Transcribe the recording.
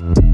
you